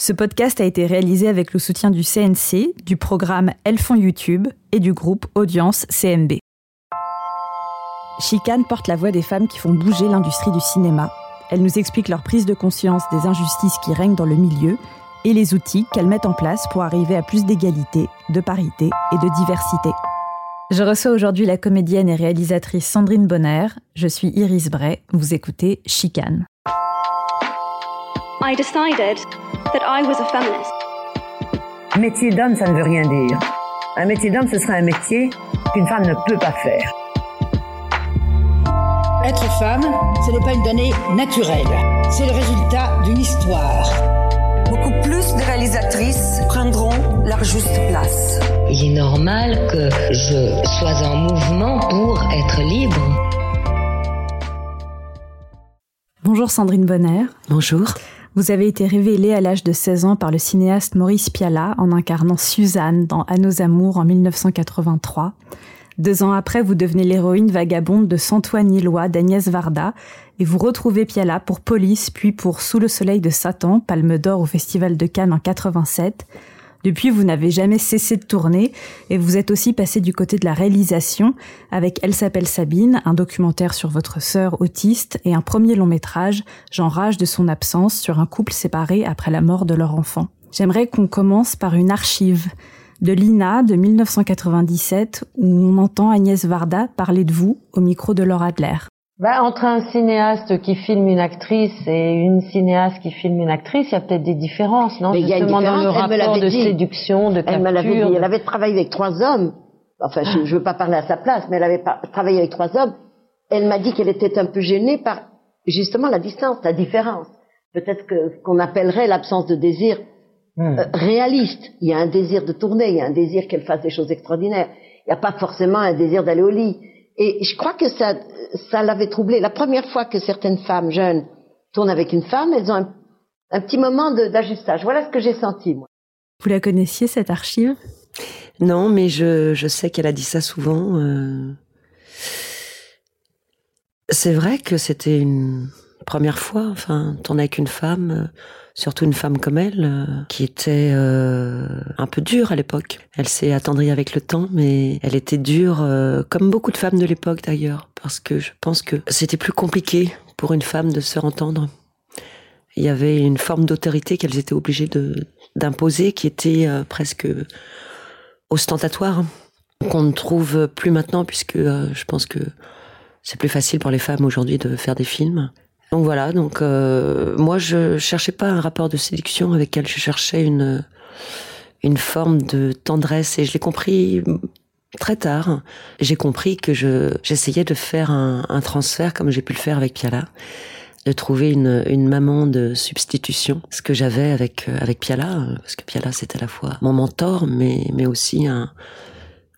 Ce podcast a été réalisé avec le soutien du CNC, du programme Elles YouTube et du groupe Audience CMB. Chicane porte la voix des femmes qui font bouger l'industrie du cinéma. Elle nous explique leur prise de conscience des injustices qui règnent dans le milieu et les outils qu'elles mettent en place pour arriver à plus d'égalité, de parité et de diversité. Je reçois aujourd'hui la comédienne et réalisatrice Sandrine Bonner. Je suis Iris Bray. Vous écoutez Chicane. I decided that I was a feminist. Métier d'homme, ça ne veut rien dire. Un métier d'homme, ce serait un métier qu'une femme ne peut pas faire. Être femme, ce n'est pas une donnée naturelle. C'est le résultat d'une histoire. Beaucoup plus de réalisatrices prendront leur juste place. Il est normal que je sois en mouvement pour être libre. Bonjour Sandrine Bonner. Bonjour. Vous avez été révélée à l'âge de 16 ans par le cinéaste Maurice Pialat en incarnant Suzanne dans À nos amours en 1983. Deux ans après, vous devenez l'héroïne vagabonde de Santoine Nilois d'Agnès Varda et vous retrouvez Pialat pour Police puis pour Sous le soleil de Satan, Palme d'or au Festival de Cannes en 87. Depuis, vous n'avez jamais cessé de tourner et vous êtes aussi passé du côté de la réalisation avec Elle s'appelle Sabine, un documentaire sur votre sœur autiste et un premier long métrage, J'enrage de son absence, sur un couple séparé après la mort de leur enfant. J'aimerais qu'on commence par une archive de l'INA de 1997 où on entend Agnès Varda parler de vous au micro de Laura Adler. Bah, entre un cinéaste qui filme une actrice et une cinéaste qui filme une actrice, il y a peut-être des différences, non Mais il y a une Justement dans le différence, elle me rapport de dit. séduction, de Elle me l'avait capture. dit. Elle avait travaillé avec trois hommes. Enfin, je, je veux pas parler à sa place, mais elle avait travaillé avec trois hommes. Elle m'a dit qu'elle était un peu gênée par justement la distance, la différence. Peut-être que qu'on appellerait l'absence de désir euh, réaliste. Il y a un désir de tourner, il y a un désir qu'elle fasse des choses extraordinaires. Il n'y a pas forcément un désir d'aller au lit. Et je crois que ça, ça l'avait troublée. La première fois que certaines femmes jeunes tournent avec une femme, elles ont un, un petit moment d'ajustage. Voilà ce que j'ai senti, moi. Vous la connaissiez, cette archive? Non, mais je, je sais qu'elle a dit ça souvent. euh. C'est vrai que c'était une première fois, enfin, tourner avec une femme, euh, surtout une femme comme elle, euh, qui était euh, un peu dure à l'époque. Elle s'est attendrie avec le temps, mais elle était dure, comme beaucoup de femmes de l'époque d'ailleurs, parce que je pense que c'était plus compliqué pour une femme de se entendre. Il y avait une forme d'autorité qu'elles étaient obligées de d'imposer, qui était presque ostentatoire qu'on ne trouve plus maintenant puisque je pense que c'est plus facile pour les femmes aujourd'hui de faire des films. Donc voilà, donc euh, moi je cherchais pas un rapport de séduction avec elle, je cherchais une une forme de tendresse et je l'ai compris très tard. J'ai compris que je j'essayais de faire un, un transfert comme j'ai pu le faire avec Piala, de trouver une, une maman de substitution, ce que j'avais avec euh, avec Piala, euh, parce que Piala c'était à la fois mon mentor, mais mais aussi un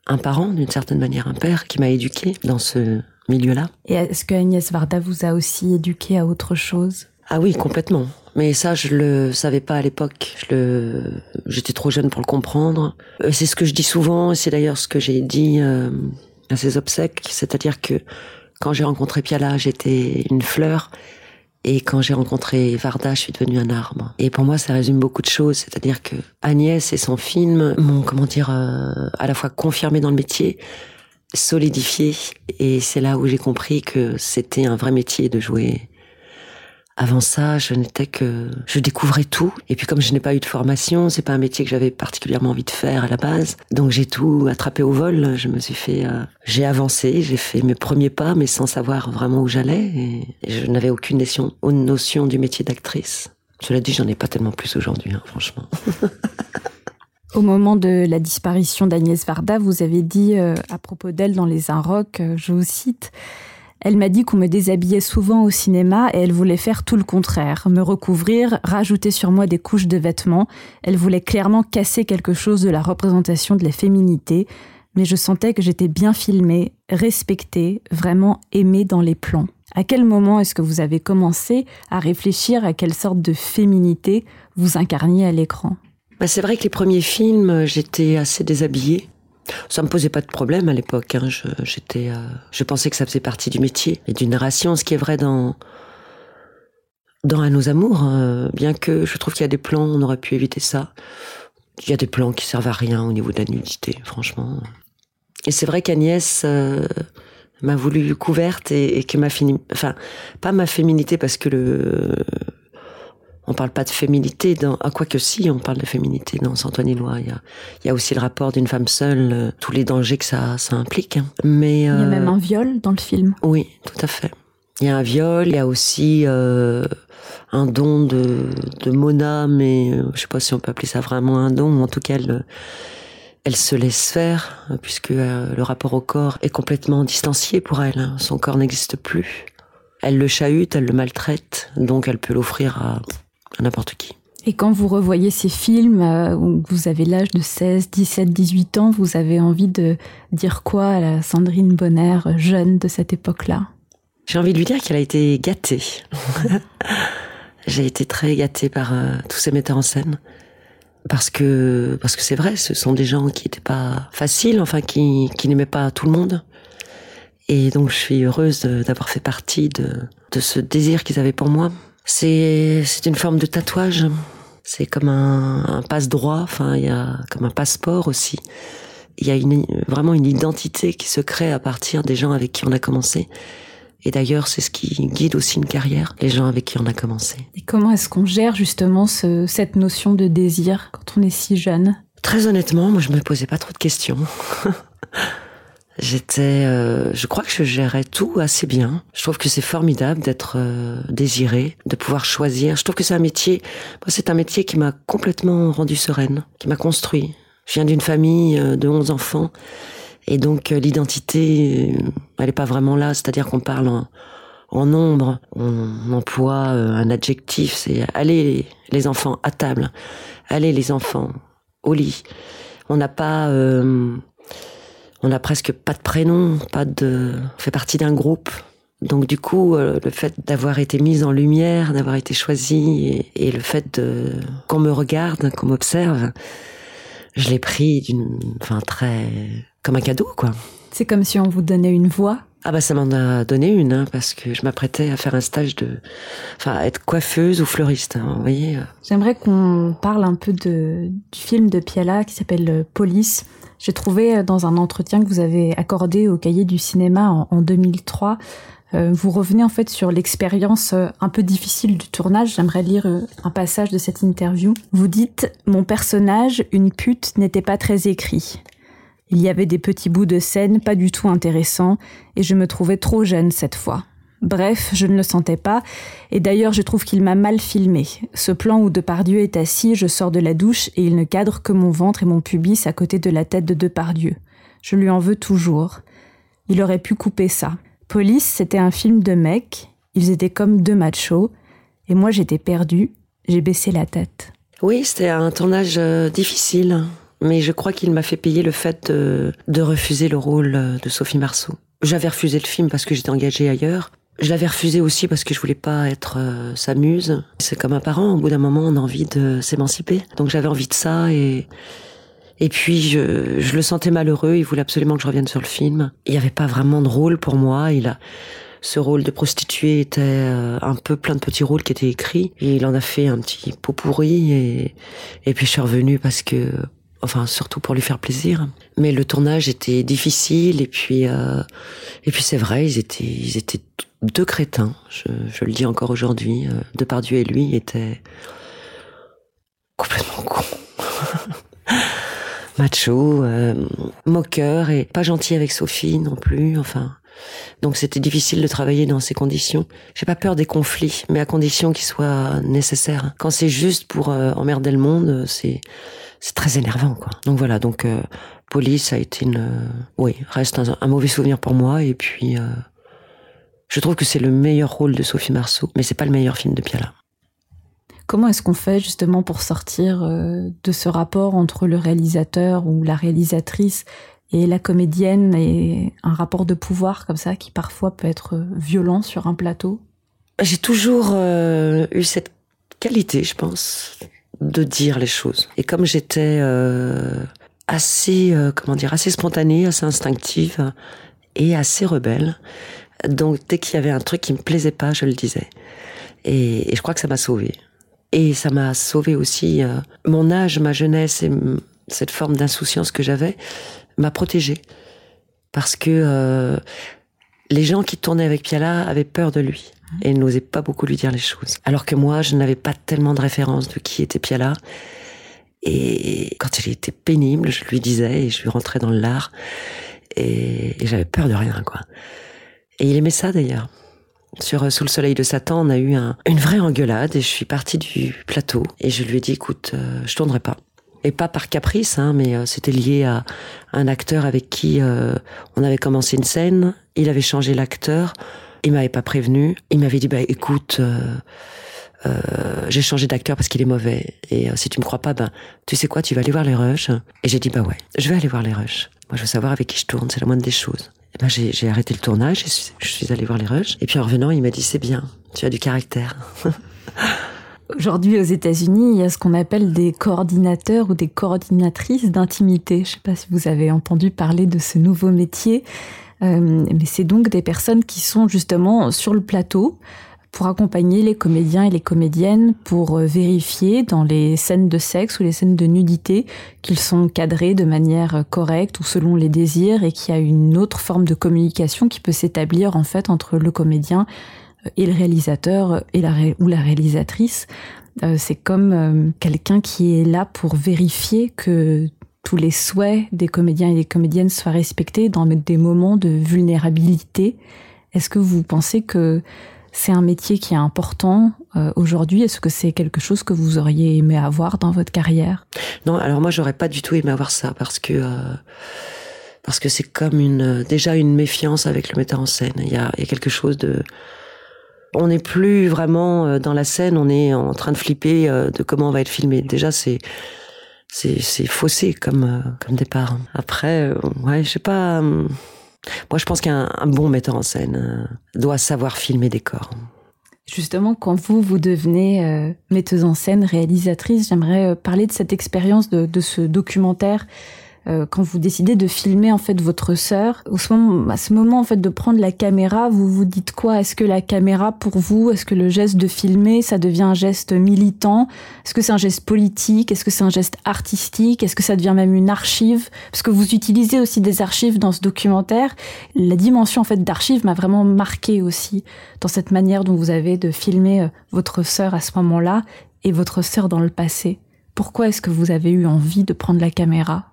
un parent d'une certaine manière, un père qui m'a éduqué dans ce milieu-là. Et est-ce que Agnès Varda vous a aussi éduqué à autre chose? Ah oui, complètement. Mais ça, je le savais pas à l'époque. Je le, j'étais trop jeune pour le comprendre. C'est ce que je dis souvent, et c'est d'ailleurs ce que j'ai dit euh, à ses obsèques, c'est-à-dire que quand j'ai rencontré Piala, j'étais une fleur, et quand j'ai rencontré Varda, je suis devenue un arbre. Et pour moi, ça résume beaucoup de choses, c'est-à-dire que Agnès et son film m'ont, comment dire, euh, à la fois confirmé dans le métier, solidifié, et c'est là où j'ai compris que c'était un vrai métier de jouer avant ça, je n'étais que, je découvrais tout. Et puis comme je n'ai pas eu de formation, c'est pas un métier que j'avais particulièrement envie de faire à la base. Donc j'ai tout attrapé au vol. Je me suis fait, euh, j'ai avancé, j'ai fait mes premiers pas, mais sans savoir vraiment où j'allais. Et, je n'avais aucune notion, notion du métier d'actrice. Cela dit, j'en ai pas tellement plus aujourd'hui, hein, franchement. Au moment de la disparition d'Agnès Varda, vous avez dit euh, à propos d'elle dans Les Inrocks, euh, je vous cite, Elle m'a dit qu'on me déshabillait souvent au cinéma et elle voulait faire tout le contraire, me recouvrir, rajouter sur moi des couches de vêtements. Elle voulait clairement casser quelque chose de la représentation de la féminité, mais je sentais que j'étais bien filmée, respectée, vraiment aimée dans les plans. À quel moment est-ce que vous avez commencé à réfléchir à quelle sorte de féminité vous incarniez à l'écran? Bah, c'est vrai que les premiers films, j'étais assez déshabillée. Ça me posait pas de problème à l'époque. Hein. Euh, je pensais que ça faisait partie du métier et d'une narration, ce qui est vrai dans Dans À nos amours, euh, bien que je trouve qu'il y a des plans, on aurait pu éviter ça. Il y a des plans qui servent à rien au niveau de la nudité, franchement. Et c'est vrai qu'Agnès euh, m'a voulu couverte et, que ma enfin pas ma féminité parce que le on parle pas de féminité dans à quoi que si on parle de féminité dans Antoine Éloi il y a il y a aussi le rapport d'une femme seule euh, tous les dangers que ça ça implique hein. mais il y a même un viol dans le film oui tout à fait il y a un viol il y a aussi euh, un don de, de Mona, mais euh, je sais pas si on peut appeler ça vraiment un don, en tout cas, elle, elle se laisse faire, puisque euh, le rapport au corps est complètement distancié pour elle. Hein. Son corps n'existe plus. Elle le chahute, elle le maltraite, donc elle peut l'offrir à, n'importe qui. Et quand vous revoyez ces films, euh, vous avez l'âge de 16, 17, 18 ans, vous avez envie de dire quoi à la Sandrine Bonner jeune de cette époque-là? J'ai envie de lui dire qu'elle a été gâtée. J'ai été très gâtée par euh, tous ces metteurs en scène parce que parce que c'est vrai, ce sont des gens qui n'étaient pas faciles, enfin qui qui n'aimaient pas tout le monde. Et donc je suis heureuse d'avoir fait partie de de ce désir qu'ils avaient pour moi. C'est c'est une forme de tatouage. C'est comme un, un passe droit. Enfin, il y a comme un passeport aussi. Il y a une, vraiment une identité qui se crée à partir des gens avec qui on a commencé. Et d'ailleurs, c'est ce qui guide aussi une carrière, les gens avec qui on a commencé. Et comment est-ce qu'on gère justement ce, cette notion de désir quand on est si jeune? Très honnêtement, moi, je me posais pas trop de questions. J'étais, euh, je crois que je gérais tout assez bien. Je trouve que c'est formidable d'être euh, désiré, de pouvoir choisir. Je trouve que c'est un métier, moi c'est un métier qui m'a complètement rendu sereine, qui m'a construit. Je viens d'une famille euh, de 11 enfants et donc euh, l'identité, euh, elle n'est pas vraiment là, c'est-à-dire qu'on parle en, en nombre, on emploie un adjectif, c'est allez les enfants à table, allez les enfants au lit. On n'a pas, euh, on n'a presque pas de prénom, pas de, on fait partie d'un groupe. Donc du coup, le fait d'avoir été mise en lumière, d'avoir été choisie, et, et le fait de qu'on me regarde, qu'on m'observe, je l'ai pris d'une, enfin très, comme un cadeau, quoi. C'est comme si on vous donnait une voix. Ah bah ça m'en a donné une, hein, parce que je m'apprêtais à faire un stage de, enfin, être coiffeuse ou fleuriste, hein, vous voyez. J'aimerais qu'on parle un peu de du film de Piala qui s'appelle euh, Police. J'ai trouvé euh, dans un entretien que vous avez accordé au Cahier du cinéma en, en 2003 euh, vous revenez en fait sur l'expérience euh, un peu difficile du tournage. J'aimerais lire euh, un passage de cette interview. Vous dites Mon personnage, une pute, n'était pas très écrit. Il y avait des petits bouts de scène pas du tout intéressants, et je me trouvais trop jeune cette fois. Bref, je ne le sentais pas, et d'ailleurs je trouve qu'il m'a mal filmé. Ce plan où Depardieu est assis, je sors de la douche et il ne cadre que mon ventre et mon pubis à côté de la tête de Depardieu. Je lui en veux toujours. Il aurait pu couper ça. Police, c'était un film de mecs, ils étaient comme deux machos, et moi j'étais perdue, j'ai baissé la tête. Oui, c'était un tournage euh, difficile, mais je crois qu'il m'a fait payer le fait de, de, refuser le rôle de Sophie Marceau. J'avais refusé le film parce que j'étais engagée ailleurs. Je l'avais refusé aussi parce que je voulais pas être euh, sa muse. C'est comme un parent, au bout d'un moment on a envie de s'émanciper. Donc j'avais envie de ça et et puis je, je, le sentais malheureux, il voulait absolument que je revienne sur le film. Il n'y avait pas vraiment de rôle pour moi. Il a ce rôle de prostituée était euh, un peu plein de petits rôles qui étaient écrits et il en a fait un petit pot pourri et et puis je suis revenue parce que enfin surtout pour lui faire plaisir. Mais le tournage était difficile et puis euh, et puis c'est vrai, ils étaient ils étaient deux crétins. Je, je le dis encore aujourd'hui. Euh, Depardieu et lui étaient complètement cons. macho, euh, moqueur et pas gentil avec Sophie non plus. Enfin, donc c'était difficile de travailler dans ces conditions. J'ai pas peur des conflits, mais à condition qu'ils soient nécessaires. Quand c'est juste pour euh, emmerder le monde, c'est c'est très énervant, quoi. Donc voilà. Donc euh, Police a été une, euh, oui, reste un, un, mauvais souvenir pour moi. Et puis, euh, je trouve que c'est le meilleur rôle de Sophie Marceau, mais c'est pas le meilleur film de Piala. Comment est-ce qu'on fait justement pour sortir euh, de ce rapport entre le réalisateur ou la réalisatrice et la comédienne et un rapport de pouvoir comme ça qui parfois peut être violent sur un plateau? J'ai toujours euh, eu cette qualité, je pense, de dire les choses. Et comme j'étais euh, assez, euh, comment dire, assez spontanée, assez instinctive et assez rebelle, donc dès qu'il y avait un truc qui me plaisait pas, je le disais. Et, je crois que ça m'a sauvé. Et ça m'a sauvé aussi euh, mon âge, ma jeunesse et cette forme d'insouciance que j'avais m'a protégée parce que euh, les gens qui tournaient avec Piala avaient peur de lui et n'osaient pas beaucoup lui dire les choses. Alors que moi, je n'avais pas tellement de référence de qui était Piala. Et quand il était pénible, je lui disais et je lui rentrais dans l'art et, et j'avais peur de rien, quoi. Et il aimait ça d'ailleurs. Sur euh, Sous le soleil de Satan, on a eu une vraie engueulade et je suis partie du plateau et je lui ai dit écoute, euh, je tournerai pas. Et pas par caprice, hein, mais euh, c'était lié à un acteur avec qui on avait commencé une scène. Il avait changé l'acteur. Il m'avait pas prévenu. Il m'avait dit bah écoute, j'ai changé d'acteur parce qu'il est mauvais. Et si tu me crois pas, ben tu sais quoi, tu vas aller voir les rushs. Et j'ai dit bah ouais, je vais aller voir les rushs. Moi je veux savoir avec qui je tourne, c'est la moindre des choses. Eh ben, j'ai arrêté le tournage, je suis allée voir les rushs. Et puis en revenant, il m'a dit c'est bien, tu as du caractère. Aujourd'hui, aux États-Unis, il y a ce qu'on appelle des coordinateurs ou des coordinatrices d'intimité. Je ne sais pas si vous avez entendu parler de ce nouveau métier, euh, mais c'est donc des personnes qui sont justement sur le plateau, pour accompagner les comédiens et les comédiennes pour euh, vérifier dans les scènes de sexe ou les scènes de nudité qu'ils sont cadrés de manière euh, correcte ou selon les désirs et qu'il y a une autre forme de communication qui peut s'établir en fait entre le comédien euh, et le réalisateur et la ou la réalisatrice. C'est comme quelqu'un qui est là pour vérifier que tous les souhaits des comédiens et des comédiennes soient respectés dans des moments de vulnérabilité. Est-ce que vous pensez que c'est un métier qui est important euh, aujourd'hui. Est-ce que c'est quelque chose que vous auriez aimé avoir dans votre carrière? Non, alors moi j'aurais pas du tout aimé avoir ça parce que euh, parce que c'est comme une déjà une méfiance avec le metteur en scène. Il y a, y a quelque chose de on n'est plus vraiment euh, dans la scène, on est en train de flipper de comment on va être filmé. Déjà c'est c'est c'est faussé comme comme départ. Après ouais, je sais pas moi, je pense qu'un bon metteur en scène euh, doit savoir filmer des corps. Justement, quand vous, vous devenez euh, metteuse en scène, réalisatrice, j'aimerais euh, parler de cette expérience de, de, ce documentaire euh, quand vous décidez de filmer en fait votre sœur, au moment, à ce moment en fait de prendre la caméra, vous vous dites quoi? Est-ce que la caméra pour vous, est-ce que le geste de filmer, ça devient un geste militant? Est-ce que c'est un geste politique? Est-ce que c'est un geste artistique? Est-ce que ça devient même une archive? Parce que vous utilisez aussi des archives dans ce documentaire. La dimension en fait d'archive m'a vraiment marqué aussi dans cette manière dont vous avez de filmer euh, votre sœur à ce moment-là et votre sœur dans le passé. Pourquoi est-ce que vous avez eu envie de prendre la caméra?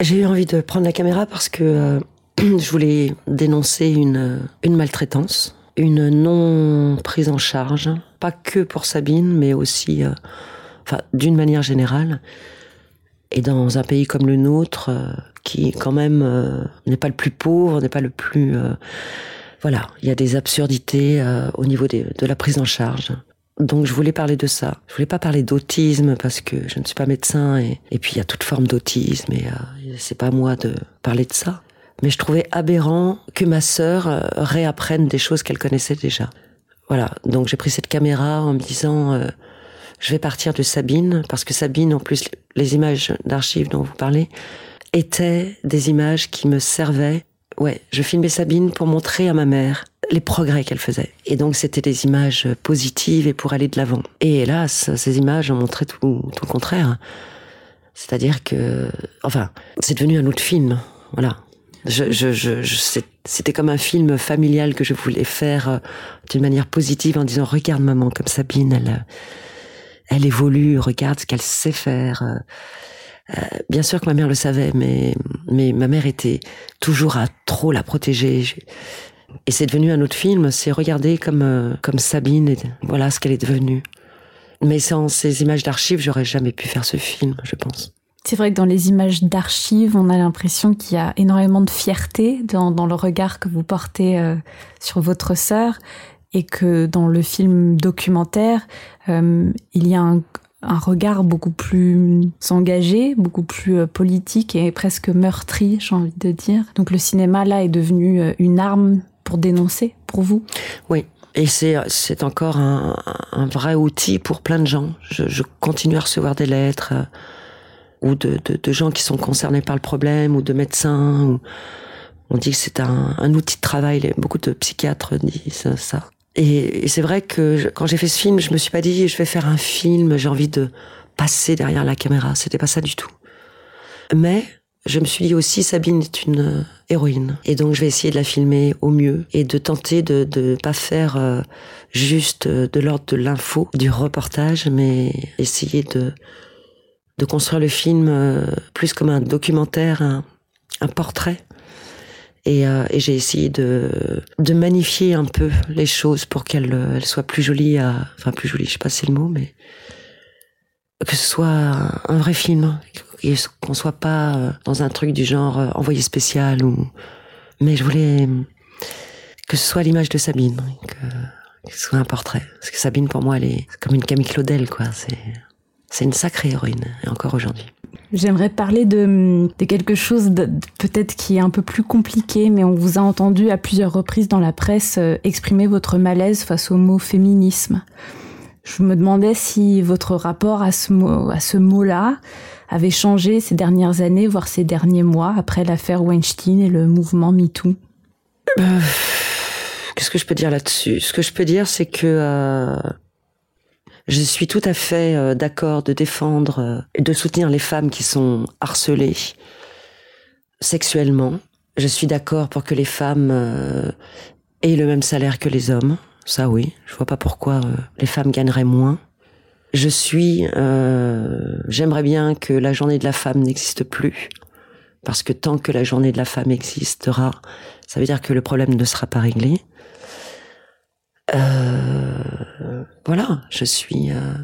J'ai eu envie de prendre la caméra parce que euh, je voulais dénoncer une, une maltraitance, une non prise en charge, pas que pour Sabine, mais aussi, euh, enfin, d'une manière générale. Et dans un pays comme le nôtre, euh, qui quand même n'est pas le plus pauvre, n'est pas le plus, voilà, il y a des absurdités au niveau de la prise en charge. Donc je voulais parler de ça. Je voulais pas parler d'autisme parce que je ne suis pas médecin et, et puis il y a toute forme d'autisme et euh, c'est pas moi de parler de ça. Mais je trouvais aberrant que ma sœur euh, réapprenne des choses qu'elle connaissait déjà. Voilà. Donc j'ai pris cette caméra en me disant euh, je vais partir de Sabine parce que Sabine en plus les images d'archives dont vous parlez étaient des images qui me servaient. Ouais, je filmais Sabine pour montrer à ma mère les progrès qu'elle faisait. Et donc c'était des images positives et pour aller de l'avant. Et hélas, ces images ont montré tout, tout le contraire. C'est-à-dire que, enfin, c'est devenu un autre film. Voilà. Je, je, je, c'était comme un film familial que je voulais faire euh, d'une manière positive en disant regarde maman comme Sabine, elle, elle évolue, regarde ce qu'elle sait faire. Euh, bien sûr que ma mère le savait, mais mais ma mère était toujours à trop la protéger. Et c'est devenu un autre film, c'est regarder comme, euh, comme Sabine, et voilà ce qu'elle est devenue. Mais sans ces images d'archives, j'aurais jamais pu faire ce film, je pense. C'est vrai que dans les images d'archives, on a l'impression qu'il y a énormément de fierté dans, dans le regard que vous portez euh, sur votre sœur et que dans le film documentaire, il y a un, un, regard beaucoup plus engagé, beaucoup plus politique et presque meurtri, j'ai envie de dire. Donc le cinéma là est devenu une arme pour dénoncer pour vous? Oui. Et c'est, c'est encore un, vrai outil pour plein de gens. Je, continue à recevoir des lettres euh, ou de, gens qui sont concernés par le problème ou de médecins. On dit que c'est un outil de travail. Beaucoup de psychiatres disent ça. Et, c'est vrai que quand j'ai fait ce film, je me suis pas dit je vais faire un film, j'ai envie de passer derrière la caméra. C'était pas ça du tout. Mais je me suis dit aussi Sabine est une euh, héroïne et donc je vais essayer de la filmer au mieux et de tenter de ne pas faire euh, juste euh, de l'ordre de l'info, du reportage, mais essayer de de construire le film plus comme un documentaire, un, un portrait. Et, et j'ai essayé de, magnifier un peu les choses pour qu'elles soient plus jolies, à, enfin plus jolies, je sais pas si c'est le mot, mais que ce soit un vrai film, qu'on soit pas euh, dans un truc du genre euh, envoyé spécial ou. Mais je voulais que ce soit l'image de Sabine, que, ce soit un portrait. Parce que Sabine, pour moi, elle est comme une Camille Claudel, quoi. C'est c'est une sacrée héroïne, et encore aujourd'hui. J'aimerais parler de, de, quelque chose peut-être qui est un peu plus compliqué, mais on vous a entendu à plusieurs reprises dans la presse euh, exprimer votre malaise face au mot féminisme. Je me demandais si votre rapport à ce mot, à ce mot-là avait changé ces dernières années, voire ces derniers mois, après l'affaire Weinstein et le mouvement MeToo. Euh, Qu'est-ce que je peux dire là-dessus? Ce que je peux dire, c'est que euh, je suis tout à fait euh, d'accord de défendre euh, et de soutenir les femmes qui sont harcelées sexuellement. Je suis d'accord pour que les femmes euh, aient le même salaire que les hommes. Ça oui, je vois pas pourquoi euh, les femmes gagneraient moins. Je suis, euh, j'aimerais bien que la journée de la femme n'existe plus, parce que tant que la journée de la femme existera, ça veut dire que le problème ne sera pas réglé. Euh, voilà, je suis. Euh...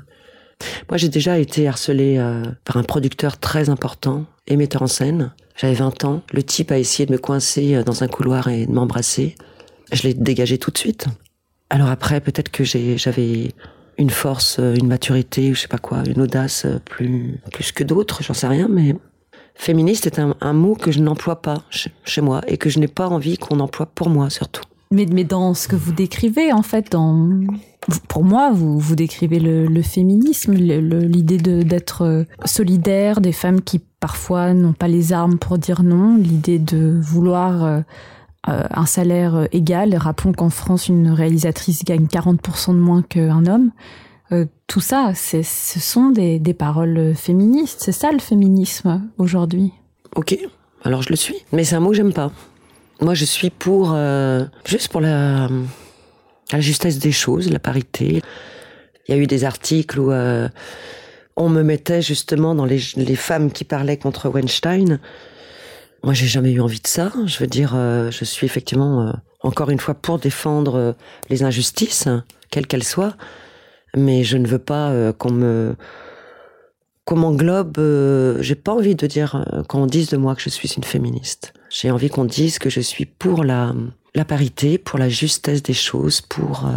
Moi, j'ai déjà été harcelée euh, par un producteur très important et metteur en scène. J'avais 20 ans. Le type a essayé de me coincer euh, dans un couloir et de m'embrasser. Je l'ai dégagé tout de suite. Alors après, peut-être que j'avais une force, une maturité, je sais pas quoi, une audace plus, plus que d'autres, j'en sais rien, mais féministe est un, mot que je n'emploie pas chez, moi et que je n'ai pas envie qu'on emploie pour moi surtout. Mais, mais dans ce que vous décrivez, en fait, pour moi, vous, vous décrivez le, féminisme, l'idée d'être euh, solidaire des femmes qui parfois n'ont pas les armes pour dire non, l'idée de vouloir euh, un salaire euh, égal. Rappelons qu'en France, une réalisatrice gagne 40% de moins qu'un homme. Euh, tout ça, ce sont des, des paroles féministes. C'est ça le féminisme aujourd'hui. Ok, alors je le suis. Mais c'est un mot que j'aime pas. Moi, je suis pour euh, juste pour la, la justesse des choses, la parité. Il y a eu des articles où euh, on me mettait justement dans les, les femmes qui parlaient contre Weinstein. Moi, j'ai jamais eu envie de ça. Je veux dire, euh, je suis effectivement, euh, encore une fois, pour défendre euh, les injustices, quelles qu'elles soient. Mais je ne veux pas euh, qu'on me qu'on m'englobe. J'ai pas envie de dire qu'on dise de moi que je suis une féministe. J'ai envie qu'on dise que je suis pour la la parité, pour la justesse des choses, pour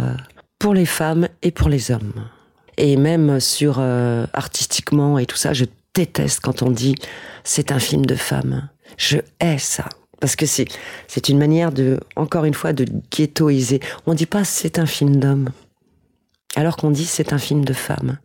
pour les femmes et pour les hommes. Et même sur artistiquement et tout ça, je déteste quand on dit c'est un film de femmes je hais ça. Parce que c'est, une manière de, encore une fois, de ghettoiser. On dit pas c'est un film d'homme. Alors qu'on dit c'est un film de femme.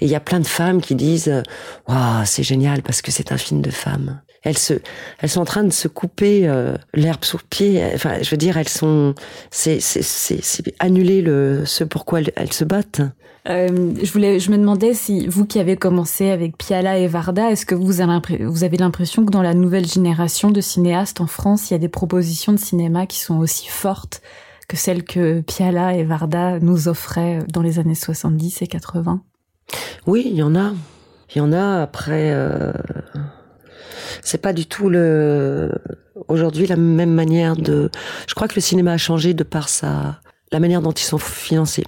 Et il y a plein de femmes qui disent, waouh, c'est génial parce que c'est un film de femme. Elles se, elles sont en train de se couper euh, l'herbe sous le pied. Enfin, je veux dire, elles sont, c'est, c'est, c'est, c'est annuler le, ce pourquoi elles, elles se battent. Euh, je voulais, je me demandais si vous qui avez commencé avec Piala et Varda, est-ce que vous avez, vous avez l'impression que dans la nouvelle génération de cinéastes en France, il y a des propositions de cinéma qui sont aussi fortes que celles que Piala et Varda nous offraient dans les années 70 et 80 Oui, il y en a. Il y en a. Après, euh... c'est pas du tout le aujourd'hui la même manière de. Je crois que le cinéma a changé de par sa la manière dont ils sont financés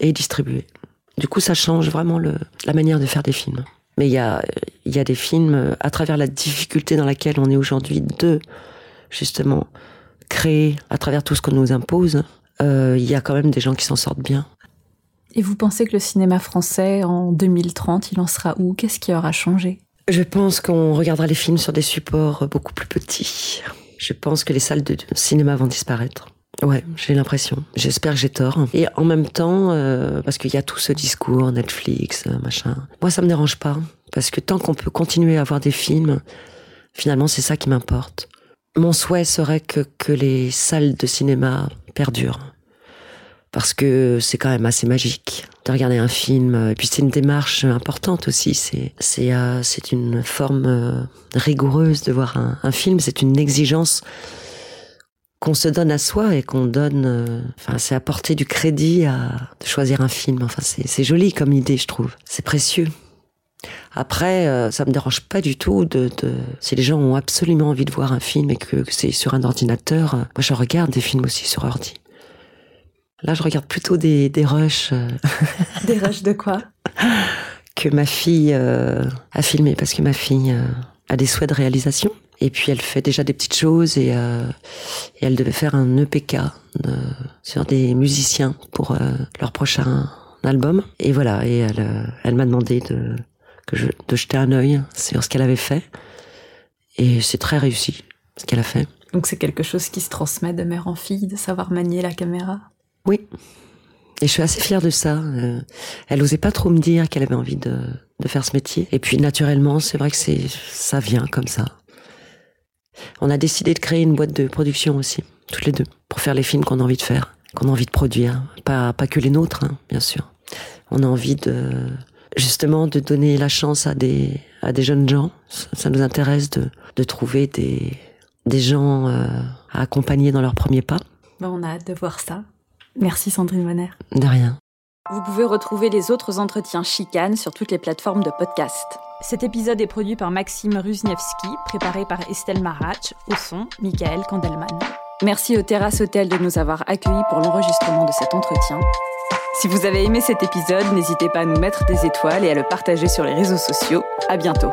et distribués. Du coup, ça change vraiment le, la manière de faire des films. Mais il y a, y a des films, à travers la difficulté dans laquelle on est aujourd'hui de, justement, créer à travers tout ce qu'on nous impose, euh, il y a quand même des gens qui s'en sortent bien. Et vous pensez que le cinéma français, en 2030, il en sera où? Qu'est-ce qui aura changé? Je pense qu'on regardera les films sur des supports beaucoup plus petits. Je pense que les salles de cinéma vont disparaître. Ouais, j'ai l'impression. J'espère que j'ai tort. Et en même temps, euh, parce qu'il y a tout ce discours, Netflix, euh, machin. Moi, ça me dérange pas. Parce que tant qu'on peut continuer à avoir des films, finalement, c'est ça qui m'importe. Mon souhait serait que, que les salles de cinéma perdurent. Parce que c'est quand même assez magique de regarder un film. Et puis c'est une démarche importante aussi. C'est c'est euh, c'est une forme euh, rigoureuse de voir un, film. C'est une exigence qu'on se donne à soi et qu'on donne. euh, Enfin, c'est apporter du crédit à choisir un film. Enfin, c'est c'est joli comme idée, je trouve. C'est précieux. Après, euh, ça me dérange pas du tout de, de si les gens ont absolument envie de voir un film et que, que c'est sur un ordinateur. euh, moi, je regarde des films aussi sur ordi. Là, je regarde plutôt des, des rushs euh, Des rushs de quoi? que ma fille euh, a filmé parce que ma fille euh, a des souhaits de réalisation. Et puis elle fait déjà des petites choses et, euh, et elle devait faire un EPK sur des musiciens pour leur prochain album. Et voilà, et elle, elle m'a demandé de, que je, de jeter un œil sur ce qu'elle avait fait. Et c'est très réussi ce qu'elle a fait. Donc c'est quelque chose qui se transmet de mère en fille, de savoir manier la caméra? Oui. Et je suis assez fière de ça. Euh, elle osait pas trop me dire qu'elle avait envie de, faire ce métier. Et puis naturellement, c'est vrai que c'est ça vient comme ça. On a décidé de créer une boîte de production aussi, toutes les deux, pour faire les films qu'on a envie de faire, qu'on a envie de produire. Pas, pas que les nôtres, hein, bien sûr. On a envie de justement de donner la chance à des, jeunes gens. Ça, nous intéresse de, trouver des, gens euh, à accompagner dans leurs premiers pas. On a hâte de voir ça. Merci Sandrine Moner. De rien. Vous pouvez retrouver les autres entretiens chicanes sur toutes les plateformes de podcast. Cet épisode est produit par Maxime Ruzniewski, préparé par Estelle Marach, au son, Michael Kandelman. Merci au Terrasse Hotel de nous avoir accueillis pour l'enregistrement de cet entretien. Si vous avez aimé cet épisode, n'hésitez pas à nous mettre des étoiles et à le partager sur les réseaux sociaux. À bientôt.